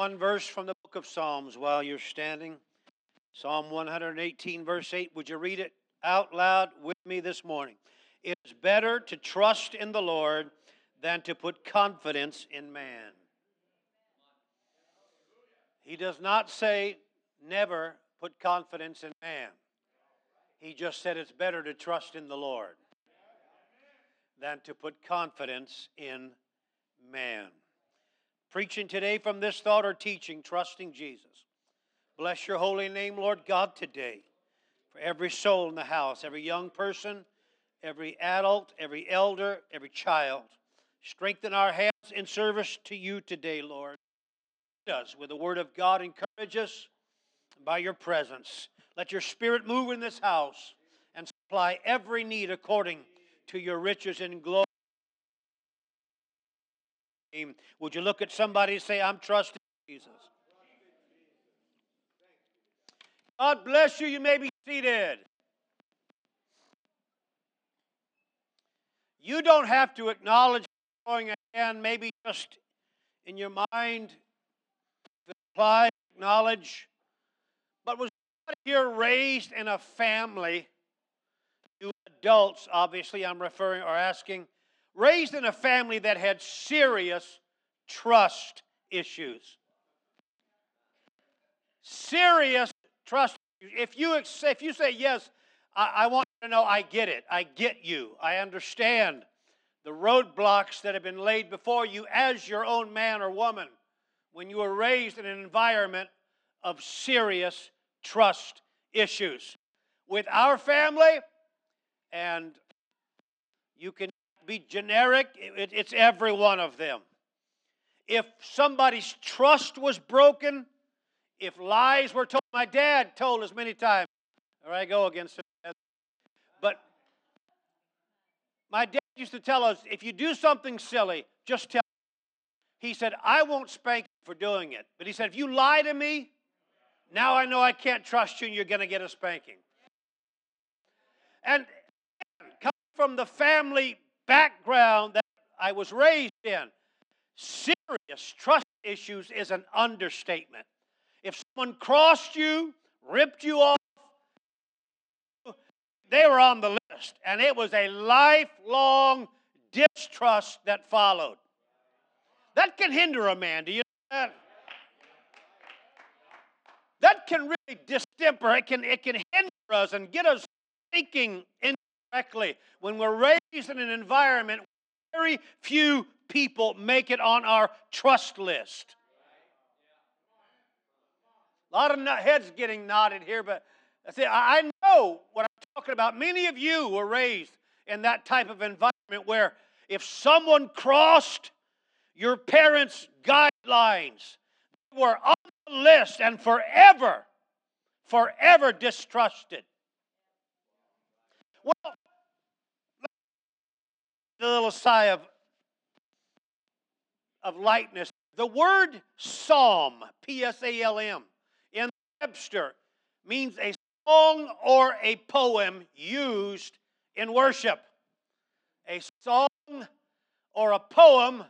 one verse from the book of Psalms while you're standing. Psalm 118, verse 8. Would you read it out loud with me this morning? It is better to trust in the Lord than to put confidence in man. He does not say never put confidence in man. He just said it's better to trust in the Lord than to put confidence in man. Preaching today from this thought or teaching, trusting Jesus. Bless your holy name, Lord God, today. For every soul in the house, every young person, every adult, every elder, every child. Strengthen our hands in service to you today, Lord. Us with the word of God, encourage us by your presence. Let your spirit move in this house and supply every need according to your riches and glory. Would you look at somebody and say, I'm trusting Jesus? God bless you. You may be seated. You don't have to acknowledge going again, maybe just in your mind, apply, acknowledge. But was here raised in a family? You adults, obviously, I'm referring or asking, raised in a family that had serious trust issues. Serious trust. If you if you say yes, I, I want to know I get it. I get you. I understand the roadblocks that have been laid before you as your own man or woman when you were raised in an environment of serious trust issues. With our family, and you can be generic, it, it's every one of them. If somebody's trust was broken, if lies were told, my dad told us many times, there I go against. But my dad used to tell us if you do something silly, just tell. He said, I won't spank you for doing it. But he said, if you lie to me, now I know I can't trust you and you're going to get a spanking. And coming from the family background that I was raised in, serious trust issues is an understatement. If someone crossed you, ripped you off, they were on the list. And it was a lifelong distrust that followed. That can hinder a man. Do you know that? That can really distemper. It can, it can hinder us and get us thinking incorrectly when we're raised in an environment very few people make it on our trust list. A lot of heads getting nodded here, but I say I know what I'm talking about. Many of you were raised in that type of environment where if someone crossed your parents' guidelines, they were on the list and forever, forever distrusted. Well, a little sigh of, of lightness. The word psalm, P S A L M, in Webster means a song or a poem used in worship. A song or a poem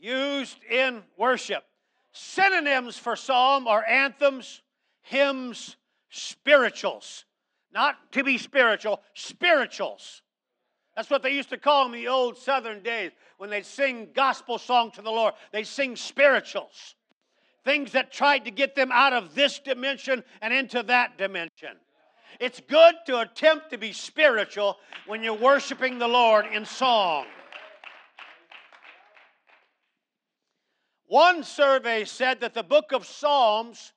used in worship. Synonyms for psalm are anthems, hymns, spirituals. Not to be spiritual, spirituals. That's what they used to call in the old southern days when they'd sing gospel song to the Lord. They'd sing spirituals things that tried to get them out of this dimension and into that dimension. It's good to attempt to be spiritual when you're worshiping the Lord in song. One survey said that the book of Psalms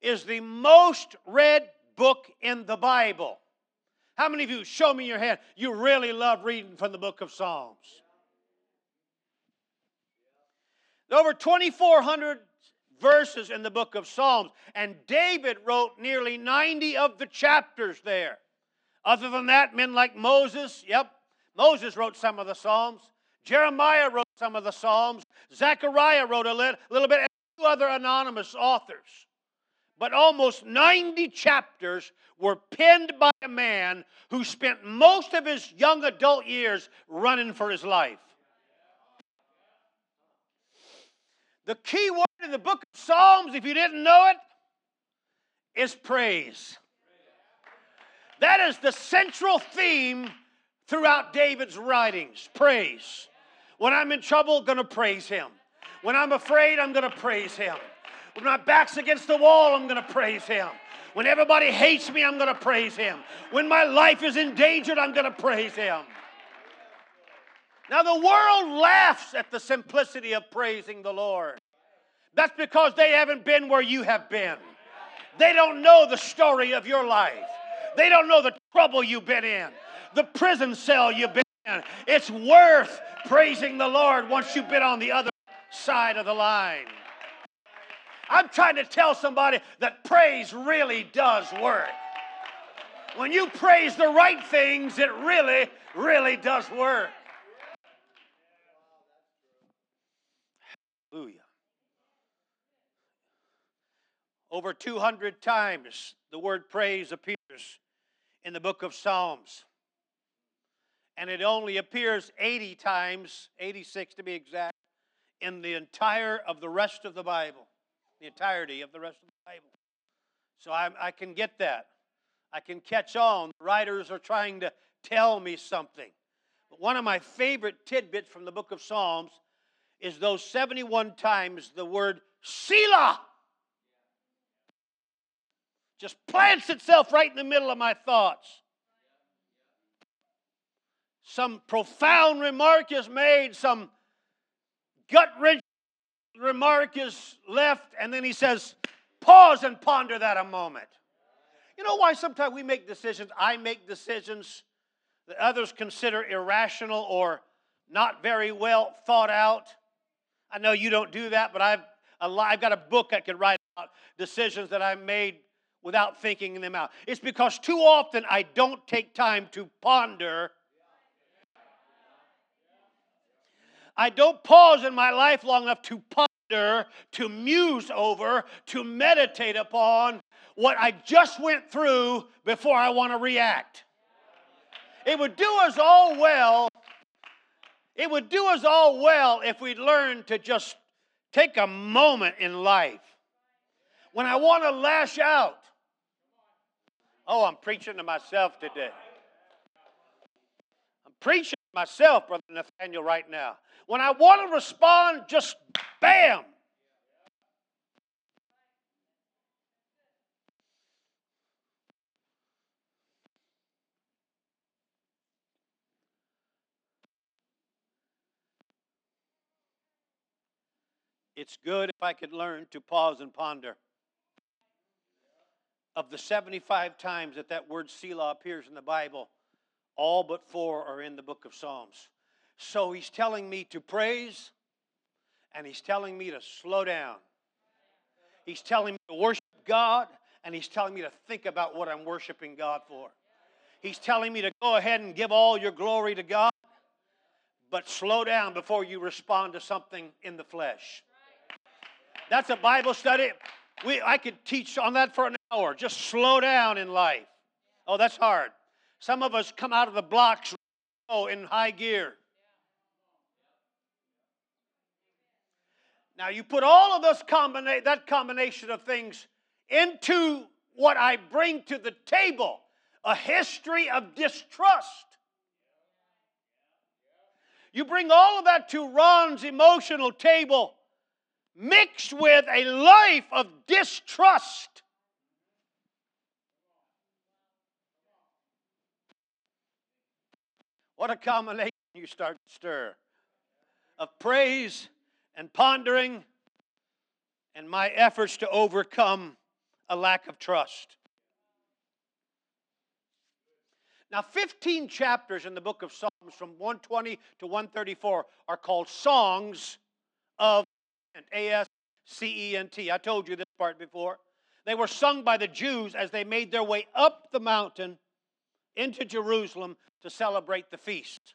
is the most read book in the Bible. How many of you, show me your hand, you really love reading from the book of Psalms? There are over 2,400 verses in the book of Psalms, and David wrote nearly 90 of the chapters there. Other than that, men like Moses, yep, Moses wrote some of the Psalms. Jeremiah wrote some of the Psalms. Zechariah wrote a little bit, and two other anonymous authors. But almost 90 chapters were penned by a man who spent most of his young adult years running for his life. The key word in the book of Psalms, if you didn't know it, is praise. That is the central theme throughout David's writings praise. When I'm in trouble, going to praise him. When I'm afraid, I'm going to praise him. When my back's against the wall, I'm going to praise him. When everybody hates me, I'm going to praise him. When my life is endangered, I'm going to praise him. Now, the world laughs at the simplicity of praising the Lord. That's because they haven't been where you have been. They don't know the story of your life. They don't know the trouble you've been in, the prison cell you've been in. It's worth praising the Lord once you've been on the other side of the line. I'm trying to tell somebody that praise really does work. When you praise the right things, it really, really does work. Hallelujah. Over 200 times the word praise appears in the book of Psalms. And it only appears 80 times, 86 to be exact, in the entire of the rest of the Bible, the entirety of the rest of the Bible. So I, I can get that. I can catch on. The writers are trying to tell me something. But one of my favorite tidbits from the book of Psalms is those 71 times the word Selah just plants itself right in the middle of my thoughts. Some profound remark is made, some gut wrenching remark is left, and then he says, Pause and ponder that a moment. You know why sometimes we make decisions, I make decisions that others consider irrational or not very well thought out? I know you don't do that, but I've, I've got a book I could write about decisions that I made without thinking them out. It's because too often I don't take time to ponder. I don't pause in my life long enough to ponder, to muse over, to meditate upon what I just went through before I want to react. It would do us all well it would do us all well if we'd learn to just take a moment in life. When I want to lash out, oh, I'm preaching to myself today. I'm preaching to myself, Brother Nathaniel, right now. When I want to respond, just bam, It's good if I could learn to pause and ponder. Of the 75 times that that word Selah appears in the Bible, all but four are in the book of Psalms. So he's telling me to praise and he's telling me to slow down. He's telling me to worship God and he's telling me to think about what I'm worshiping God for. He's telling me to go ahead and give all your glory to God, but slow down before you respond to something in the flesh. That's a Bible study. We, I could teach on that for an hour. Just slow down in life. Oh, that's hard. Some of us come out of the blocks oh, in high gear. Now you put all of those combina- that combination of things into what I bring to the table, a history of distrust. You bring all of that to Ron's emotional table mixed with a life of distrust. What a combination you start to stir of praise and pondering and my efforts to overcome a lack of trust. Now, 15 chapters in the book of Psalms from 120 to 134 are called songs of a S C E N T. I told you this part before. They were sung by the Jews as they made their way up the mountain into Jerusalem to celebrate the feast.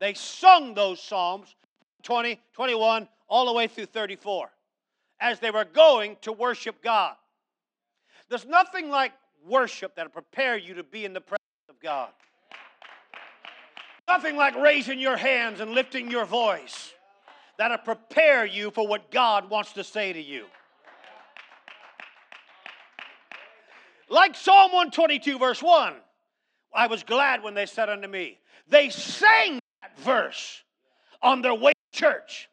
They sung those psalms 20, 21, all the way through 34 as they were going to worship God. There's nothing like worship that'll prepare you to be in the presence of God. Nothing like raising your hands and lifting your voice. that'll prepare you for what God wants to say to you. Like Psalm 122, verse 1. I was glad when they said unto me, they sang that verse on their way church.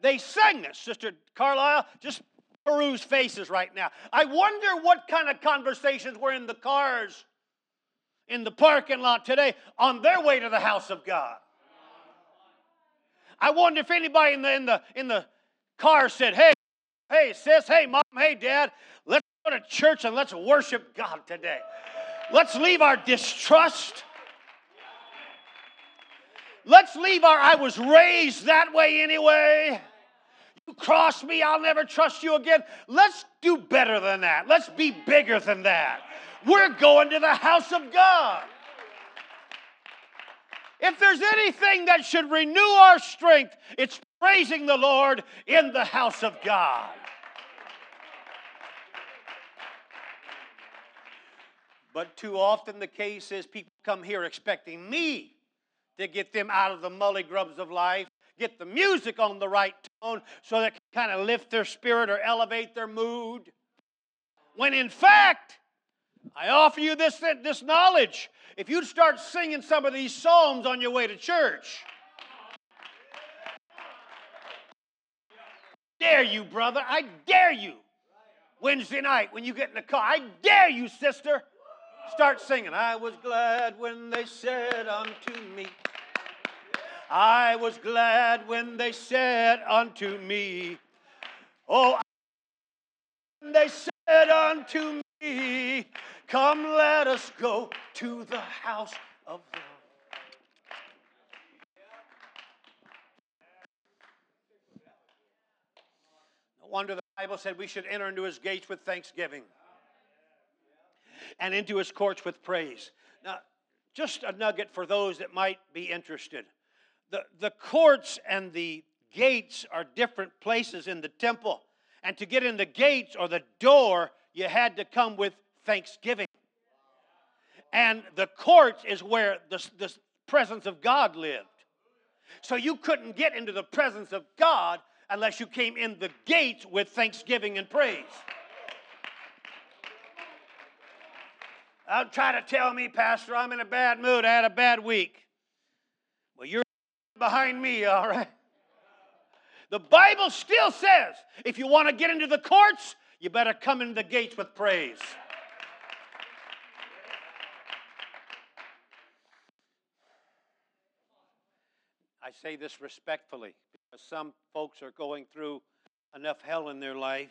They sang this, Sister Carlisle. Just peruse faces right now. I wonder what kind of conversations were in the cars in the parking lot today on their way to the house of God. I wonder if anybody in the in the in the car said, "Hey, hey sis, hey mom, hey dad, let's go to church and let's worship God today. Let's leave our distrust. Let's leave our I was raised that way anyway." You cross me, I'll never trust you again. Let's do better than that. Let's be bigger than that. We're going to the house of God. If there's anything that should renew our strength, it's praising the Lord in the house of God. But too often the case is people come here expecting me to get them out of the mully grubs of life, get the music on the right tone so that can kind of lift their spirit or elevate their mood. When in fact, I offer you this, this knowledge. If you'd start singing some of these psalms on your way to church, dare you, brother. I dare you. Wednesday night when you get in the car, I dare you, sister. Start singing. I was glad when they said unto me, I was glad when they said unto me, Oh, they said unto me, Come, let us go to the house of the. No wonder the Bible said we should enter into his gates with thanksgiving and into his courts with praise. Now, just a nugget for those that might be interested. The, the courts and the gates are different places in the temple. And to get in the gates or the door, you had to come with thanksgiving. And the court is where the, the presence of God lived. So you couldn't get into the presence of God unless you came in the gates with thanksgiving and praise. Don't try to tell me, Pastor, I'm in a bad mood. I had a bad week. Well, you're behind me, all right? The Bible still says if you want to get into the courts, you better come in the gates with praise. I say this respectfully because some folks are going through enough hell in their life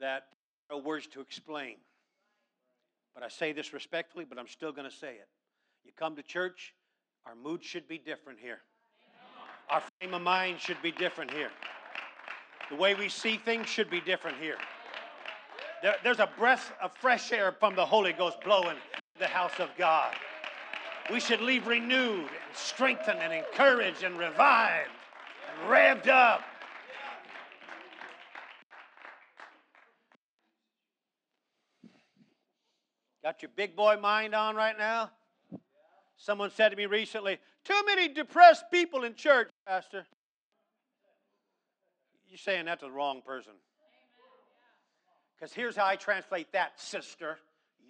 that no words to explain. But I say this respectfully, but I'm still going to say it. You come to church, our mood should be different here. Our frame of mind should be different here. The way we see things should be different here. There, there's a breath of fresh air from the Holy Ghost blowing the house of God. We should leave renewed and strengthened and encouraged and revived and revved up. Got your big boy mind on right now? Someone said to me recently, Too many depressed people in church, Pastor. You're saying that to the wrong person. Because here's how I translate that, sister.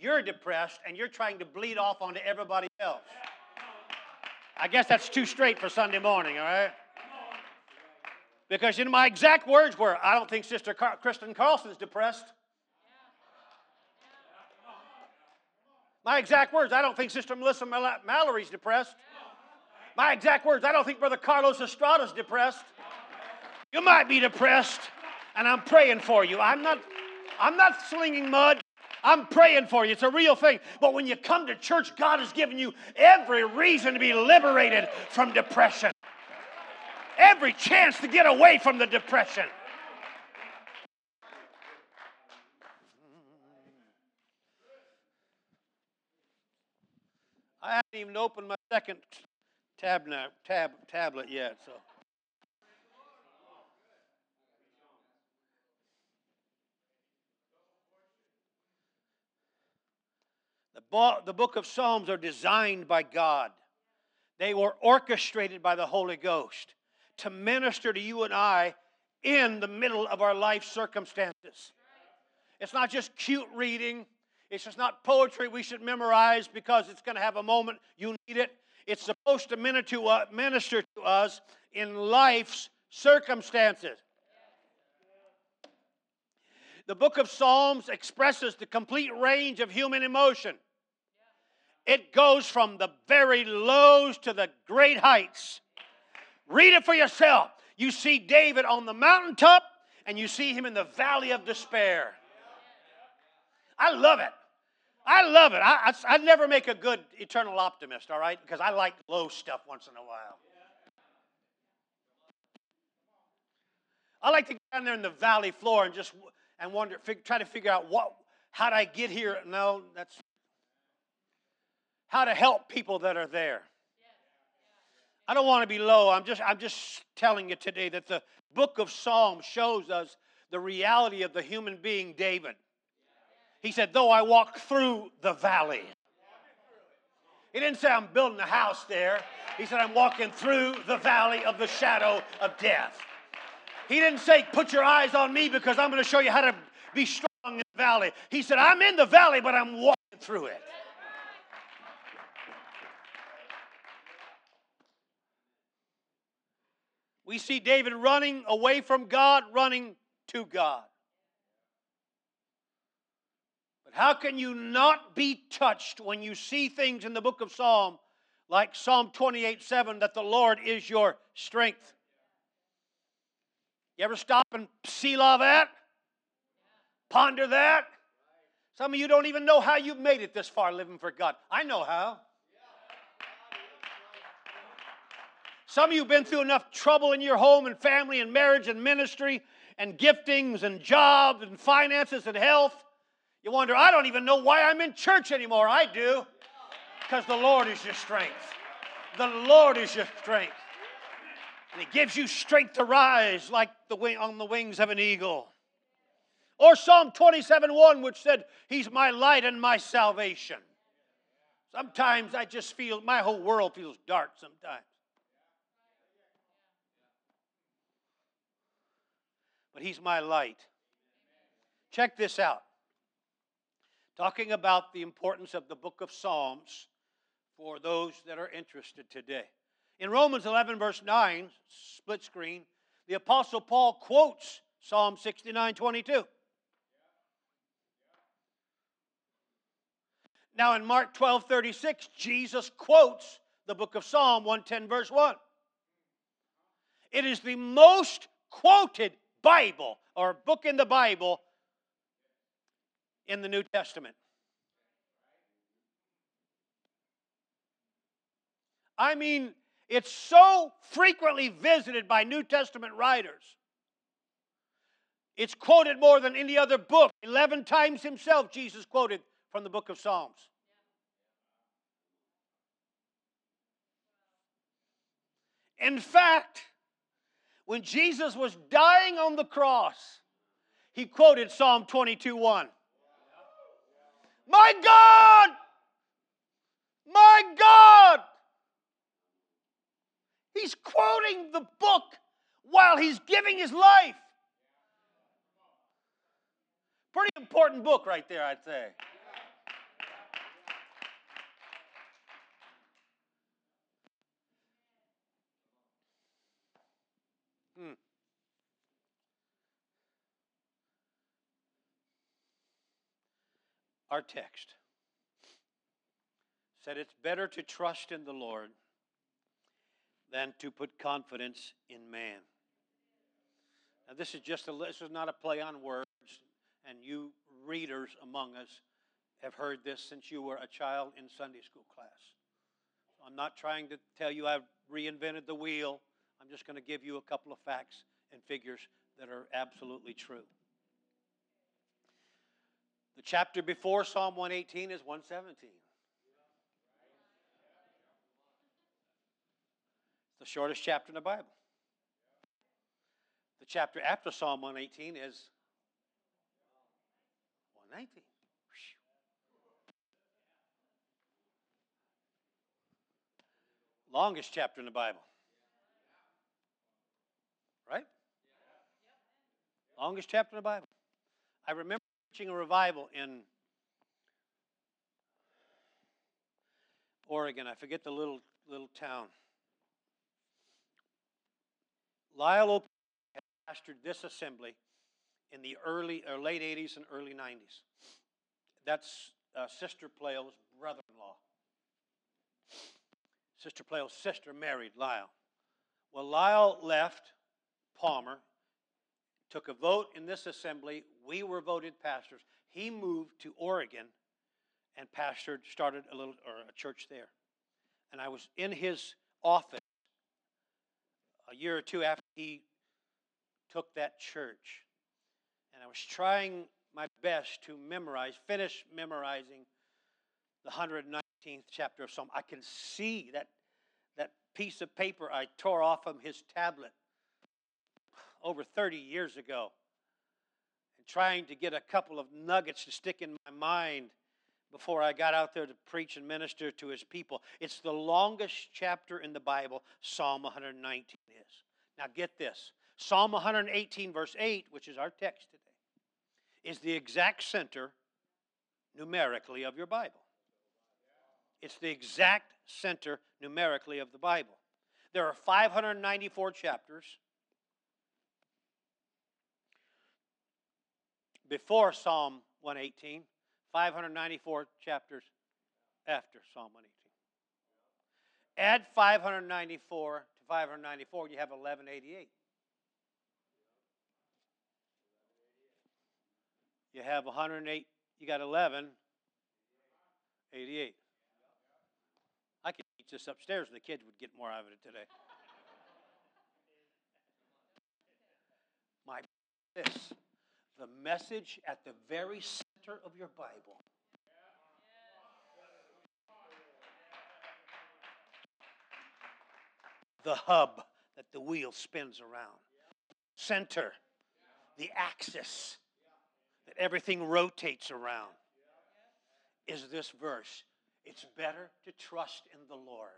You're depressed and you're trying to bleed off onto everybody else. I guess that's too straight for Sunday morning, all right? Because you know, my exact words were, I don't think Sister Car- Kristen Carlson's depressed. My exact words, I don't think Sister Melissa Mallory's depressed. My exact words, I don't think Brother Carlos Estrada's depressed. You might be depressed, and I'm praying for you. I'm not, I'm not slinging mud. I'm praying for you. It's a real thing. But when you come to church, God has given you every reason to be liberated from depression, every chance to get away from the depression. I haven't even opened my second tab, tab, tablet yet, so. The book of Psalms are designed by God. They were orchestrated by the Holy Ghost to minister to you and I in the middle of our life circumstances. It's not just cute reading, it's just not poetry we should memorize because it's going to have a moment you need it. It's supposed to uh, minister to us in life's circumstances. The book of Psalms expresses the complete range of human emotion. It goes from the very lows to the great heights. Read it for yourself. You see David on the mountaintop and you see him in the valley of despair. I love it. I love it. I, I, I never make a good eternal optimist, all right? Because I like low stuff once in a while. I like to get down there in the valley floor and just and wonder, fig, try to figure out what, how did I get here? No, that's how to help people that are there. I don't want to be low. I'm just, I'm just telling you today that the book of Psalms shows us the reality of the human being David. He said, Though I walk through the valley. He didn't say I'm building a house there. He said, I'm walking through the valley of the shadow of death. He didn't say, Put your eyes on me because I'm going to show you how to be strong in the valley. He said, I'm in the valley, but I'm walking through it. We see David running away from God, running to God. But how can you not be touched when you see things in the book of Psalm, like Psalm 28 7, that the Lord is your strength? You ever stop and Selah that? Ponder that? Some of you don't even know how you've made it this far living for God. I know how. Some of you have been through enough trouble in your home and family and marriage and ministry and giftings and jobs and finances and health. You wonder, I don't even know why I'm in church anymore. I do. Because the Lord is your strength. The Lord is your strength. And He gives you strength to rise like the wing, on the wings of an eagle. Or Psalm 27 1, which said, He's my light and my salvation. Sometimes I just feel, my whole world feels dark sometimes. but He's my light. Check this out. Talking about the importance of the book of Psalms for those that are interested today. In Romans 11, verse 9, split screen, the Apostle Paul quotes Psalm 69 22. Now, in Mark 12 36, Jesus quotes the book of Psalm 110, verse 1. It is the most quoted Bible or book in the Bible in the New Testament. I mean, it's so frequently visited by New Testament writers. It's quoted more than any other book. 11 times himself, Jesus quoted from the book of Psalms. In fact, when Jesus was dying on the cross, he quoted Psalm 22 1. My God! My God! He's quoting the book while he's giving his life. Pretty important book right there, I'd say. Our text said it's better to trust in the Lord than to put confidence in man. Now, this is just a this is not a play on words, and you readers among us have heard this since you were a child in Sunday school class. I'm not trying to tell you I've reinvented the wheel. I'm just going to give you a couple of facts and figures that are absolutely true. The chapter before Psalm 118 is 117. It's the shortest chapter in the Bible. The chapter after Psalm 118 is 119. Longest chapter in the Bible. Right? Longest chapter in the Bible. I remember preaching a revival in Oregon. I forget the little little town. Lyle had pastored this assembly in the early or late 80s and early 90s. That's uh, Sister Plale's brother-in-law. Sister Plale's sister married Lyle. Well, Lyle left Palmer, took a vote in this assembly. We were voted pastors. He moved to Oregon and pastored, started a little or a church there. And I was in his office a year or two after he took that church. And I was trying my best to memorize, finish memorizing the 119th chapter of Psalm. I can see that, that piece of paper I tore off from his tablet over 30 years ago. And trying to get a couple of nuggets to stick in my mind before I got out there to preach and minister to his people. It's the longest chapter in the Bible, Psalm 119 is. Now get this Psalm 118, verse 8, which is our text today, is the exact center numerically of your Bible. It's the exact center numerically of the Bible. There are 594 chapters. Before Psalm 118, 594 chapters after Psalm 118. Add 594 to 594, you have 1188. You have 108, you got 11, 88. I could teach this upstairs and the kids would get more out of it today. My this, the message at the very center of your Bible. The hub that the wheel spins around. Center, the axis that everything rotates around is this verse. It's better to trust in the Lord.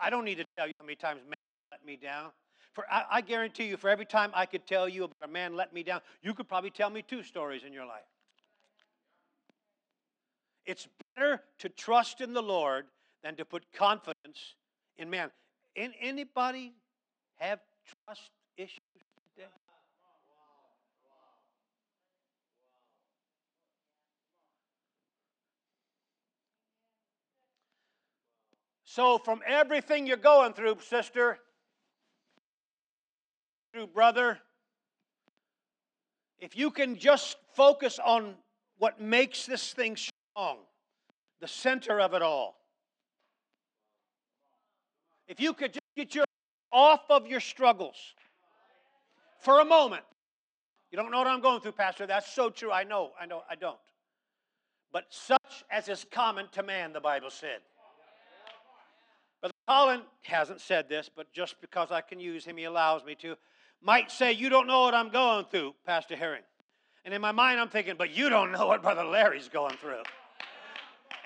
I don't need to tell you how many times man let me down. For I, I guarantee you, for every time I could tell you about a man let me down, you could probably tell me two stories in your life. It's better to trust in the Lord than to put confidence in man. In anybody have trust issues today? So, from everything you're going through, sister, through brother, if you can just focus on what makes this thing strong, the center of it all. If you could just get your off of your struggles for a moment. You don't know what I'm going through, Pastor. That's so true. I know, I know, I don't. But such as is common to man, the Bible said. Brother Colin hasn't said this, but just because I can use him, he allows me to. Might say, You don't know what I'm going through, Pastor Herring. And in my mind, I'm thinking, But you don't know what Brother Larry's going through.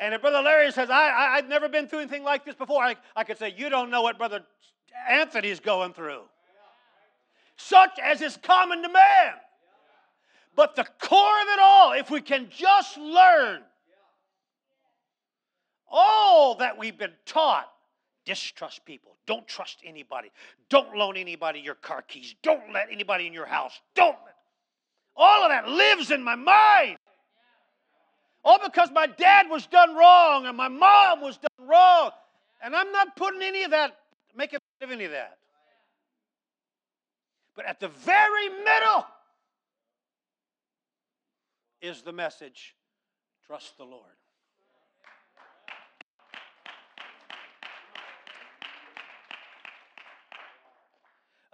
And if Brother Larry says, I, I, have never been through anything like this before, I, I could say, You don't know what Brother Anthony's going through. Such as is common to man. But the core of it all, if we can just learn all that we've been taught distrust people. Don't trust anybody. Don't loan anybody your car keys. Don't let anybody in your house. Don't. All of that lives in my mind. All because my dad was done wrong and my mom was done wrong. And I'm not putting any of that, making of any of that. But at the very middle is the message trust the Lord.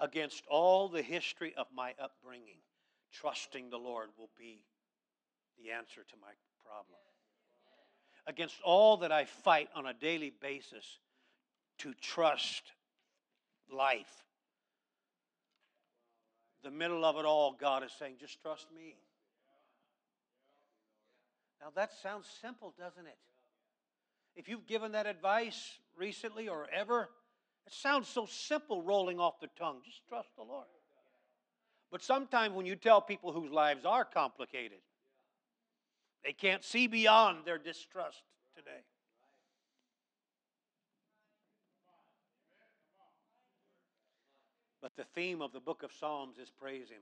Against all the history of my upbringing, trusting the Lord will be the answer to my problem. Against all that I fight on a daily basis to trust life. The middle of it all, God is saying, just trust me. Now that sounds simple, doesn't it? if you've given that advice recently or ever, it sounds so simple rolling off the tongue. Just trust the Lord. But sometimes when you tell people whose lives are complicated, they can't see beyond their distrust today. But the theme of the book of Psalms is praise Him.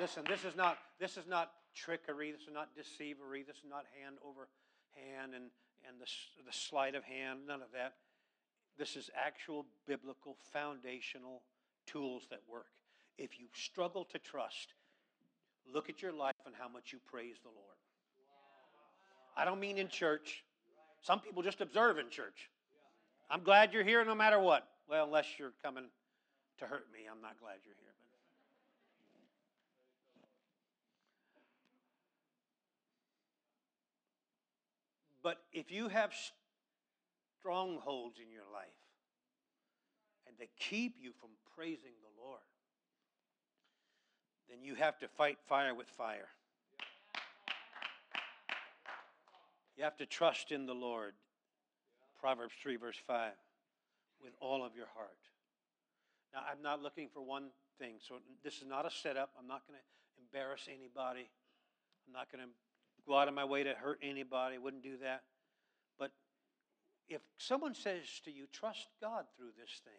Listen, this is not this is not trickery. This is not deceivery. This is not hand over hand and and the, the sleight of hand. None of that. This is actual biblical foundational tools that work. If you struggle to trust, look at your life and how much you praise the Lord. I don't mean in church. Some people just observe in church. I'm glad you're here no matter what. Well, unless you're coming to hurt me, I'm not glad you're here. But if you have strongholds in your life and they keep you from praising the Lord, then you have to fight fire with fire. You have to trust in the Lord. Proverbs 3, verse 5, with all of your heart. Now, I'm not looking for one thing, so this is not a setup. I'm not going to embarrass anybody. I'm not going to go out of my way to hurt anybody. I Wouldn't do that. If someone says to you, trust God through this thing,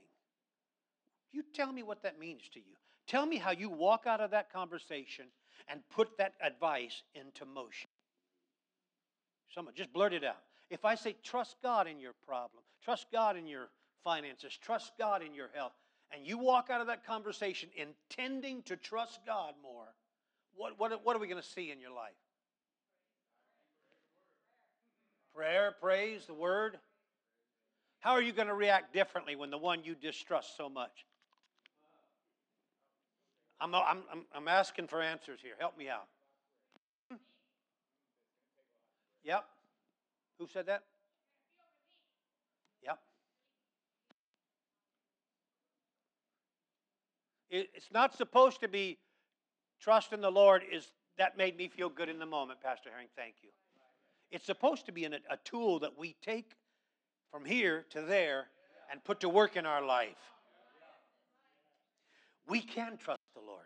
you tell me what that means to you. Tell me how you walk out of that conversation and put that advice into motion. Someone just blurt it out. If I say, trust God in your problem, trust God in your finances, trust God in your health, and you walk out of that conversation intending to trust God more, what, what, what are we going to see in your life? Prayer, praise, the word. How are you going to react differently when the one you distrust so much? I'm, I'm, I'm asking for answers here. Help me out. Yep. Who said that? Yep. It's not supposed to be trust in the Lord is that made me feel good in the moment, Pastor Herring. Thank you. It's supposed to be an, a tool that we take from here to there and put to work in our life. We can trust the Lord.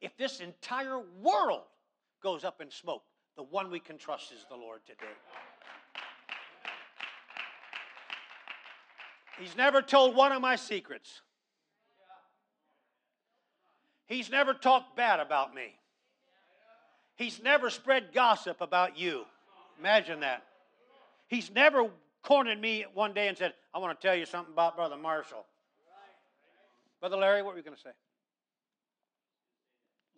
If this entire world goes up in smoke, the one we can trust is the Lord today. He's never told one of my secrets. He's never talked bad about me. He's never spread gossip about you. Imagine that. He's never cornered me one day and said, I want to tell you something about Brother Marshall. Brother Larry, what were you going to say?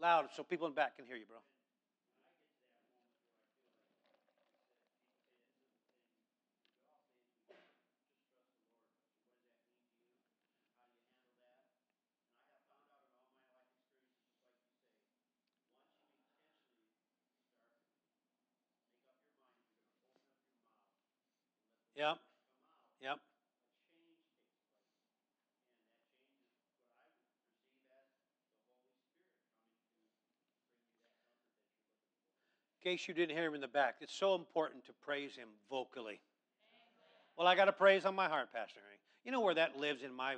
Loud so people in back can hear you, bro. Yep. Yep. In case you didn't hear him in the back, it's so important to praise him vocally. Well, I got to praise on my heart, Pastor Herring. You know where that lives in my.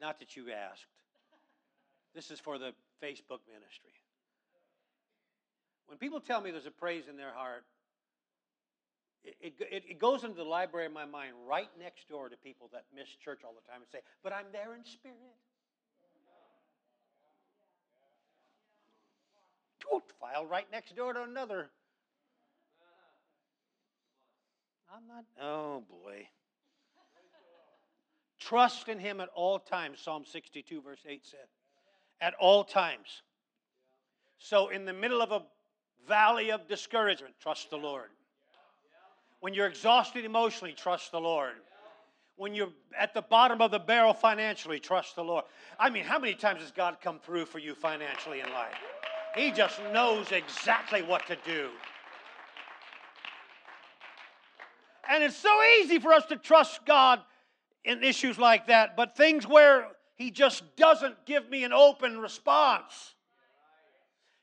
Not that you asked. This is for the Facebook ministry. When people tell me there's a praise in their heart, it, it, it, goes into the library of my mind right next door to people that miss church all the time and say, But I'm there in spirit. Don't file right next door to another. I'm not, oh boy. Trust in him at all times, Psalm 62, verse 8 said. At all times. So, in the middle of a valley of discouragement, trust the Lord. When you're exhausted emotionally, trust the Lord. When you're at the bottom of the barrel financially, trust the Lord. I mean, how many times has God come through for you financially in life? He just knows exactly what to do. And it's so easy for us to trust God in issues like that, but things where He just doesn't give me an open response.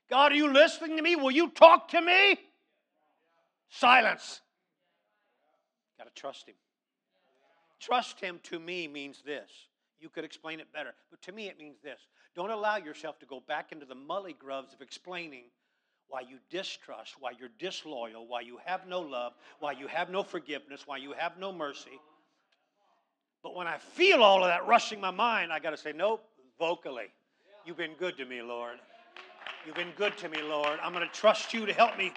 God, are you listening to me? Will you talk to me? Silence. Got to trust Him. Trust Him to me means this. You could explain it better, but to me it means this. Don't allow yourself to go back into the mully grubs of explaining why you distrust, why you're disloyal, why you have no love, why you have no forgiveness, why you have no mercy. But when I feel all of that rushing my mind, I got to say, nope, vocally. You've been good to me, Lord. You've been good to me, Lord. I'm going to trust you to help me.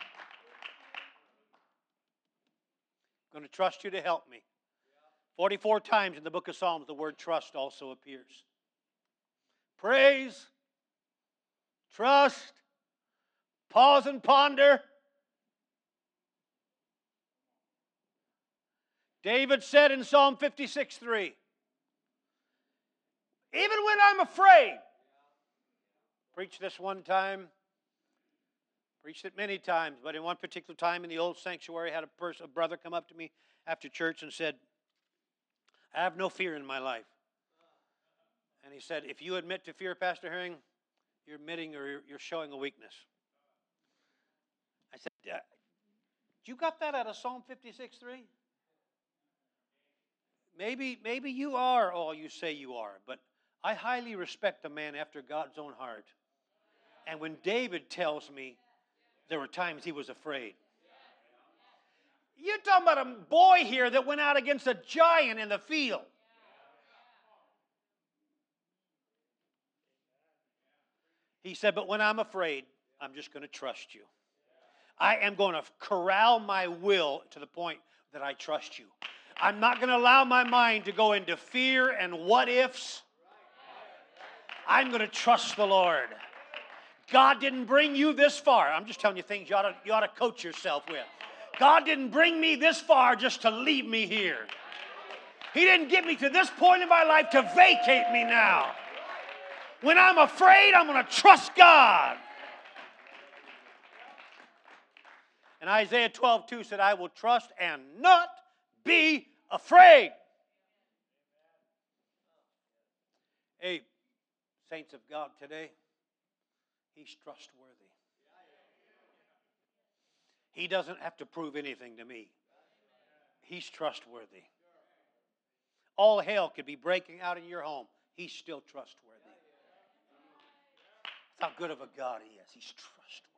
I'm going to trust you to help me. 44 times in the book of Psalms, the word trust also appears. Praise, trust, pause and ponder. David said in Psalm 56 3, even when I'm afraid, preached this one time, preached it many times, but in one particular time in the old sanctuary, I had a, person, a brother come up to me after church and said, I have no fear in my life. And he said, If you admit to fear, Pastor Herring, you're admitting or you're showing a weakness. I said, You got that out of Psalm 56 3? Maybe, maybe you are all you say you are, but I highly respect a man after God's own heart. And when David tells me there were times he was afraid, you're talking about a boy here that went out against a giant in the field. He said, But when I'm afraid, I'm just going to trust you. I am going to corral my will to the point that I trust you. I'm not going to allow my mind to go into fear and what ifs. I'm going to trust the Lord. God didn't bring you this far. I'm just telling you things you ought to, you ought to coach yourself with. God didn't bring me this far just to leave me here. He didn't get me to this point in my life to vacate me now. When I'm afraid, I'm going to trust God. And Isaiah 12, 2 said, I will trust and not be afraid. Hey, saints of God today, He's trustworthy. He doesn't have to prove anything to me. He's trustworthy. All hell could be breaking out in your home. He's still trustworthy. That's how good of a God He is. He's trustworthy.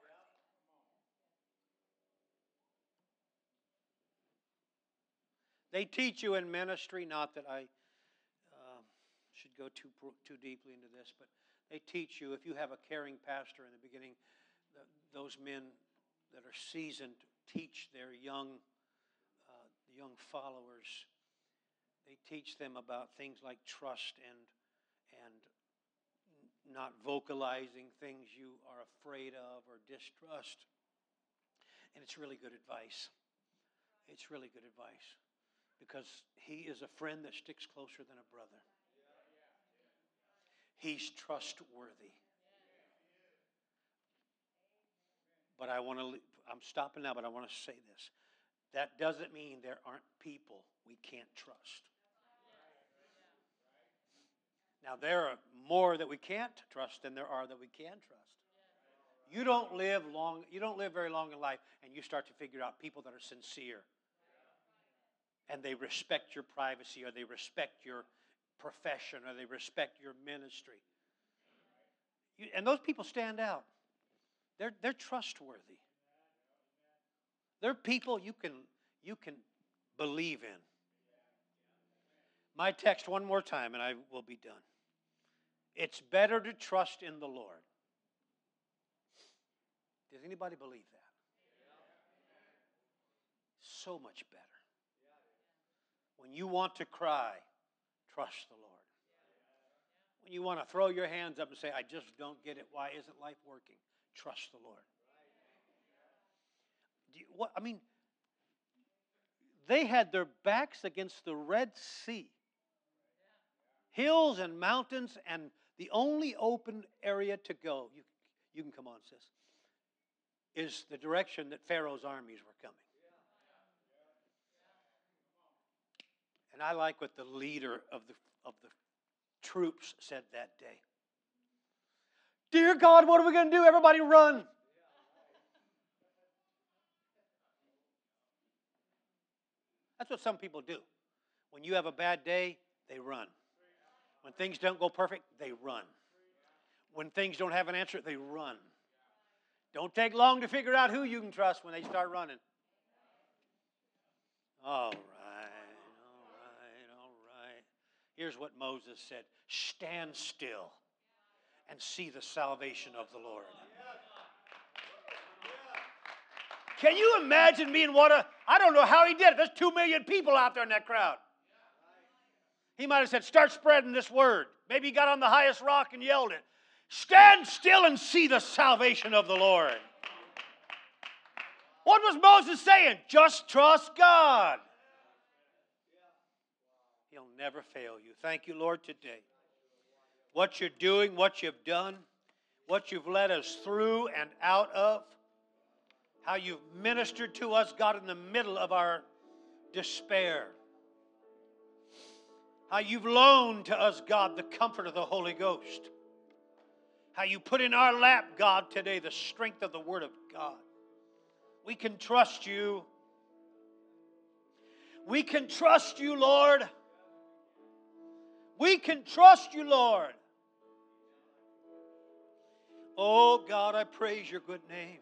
They teach you in ministry, not that I uh, should go too, too deeply into this, but they teach you if you have a caring pastor in the beginning, the, those men that are seasoned teach their young, uh, young followers. They teach them about things like trust and, and not vocalizing things you are afraid of or distrust. And it's really good advice. It's really good advice because he is a friend that sticks closer than a brother. He's trustworthy. But I want to, I'm stopping now, but I want to say this. That doesn't mean there aren't people we can't trust. Now, there are more that we can't trust than there are that we can trust. You don't live long, you don't live very long in life and you start to figure out people that are sincere and they respect your privacy or they respect your profession or they respect your ministry. You, and those people stand out. They're, they're trustworthy. They're people you can, you can believe in. My text one more time and I will be done. It's better to trust in the Lord. Does anybody believe that? So much better. When you want to cry, trust the Lord. When you want to throw your hands up and say, I just don't get it, why isn't life working? Trust the Lord. You, what, I mean, they had their backs against the Red Sea, hills and mountains, and the only open area to go, you, you can come on, sis, is the direction that Pharaoh's armies were coming. And I like what the leader of the, of the troops said that day. Dear God, what are we going to do? Everybody run. That's what some people do. When you have a bad day, they run. When things don't go perfect, they run. When things don't have an answer, they run. Don't take long to figure out who you can trust when they start running. All right, all right, all right. Here's what Moses said Stand still and see the salvation of the Lord. Can you imagine being what a, I don't know how he did it. There's two million people out there in that crowd. He might have said, Start spreading this word. Maybe he got on the highest rock and yelled it. Stand still and see the salvation of the Lord. What was Moses saying? Just trust God. Never fail you. Thank you, Lord, today. What you're doing, what you've done, what you've led us through and out of, how you've ministered to us, God, in the middle of our despair. How you've loaned to us, God, the comfort of the Holy Ghost. How you put in our lap, God, today the strength of the Word of God. We can trust you. We can trust you, Lord. We can trust you, Lord. Oh, God, I praise your good name.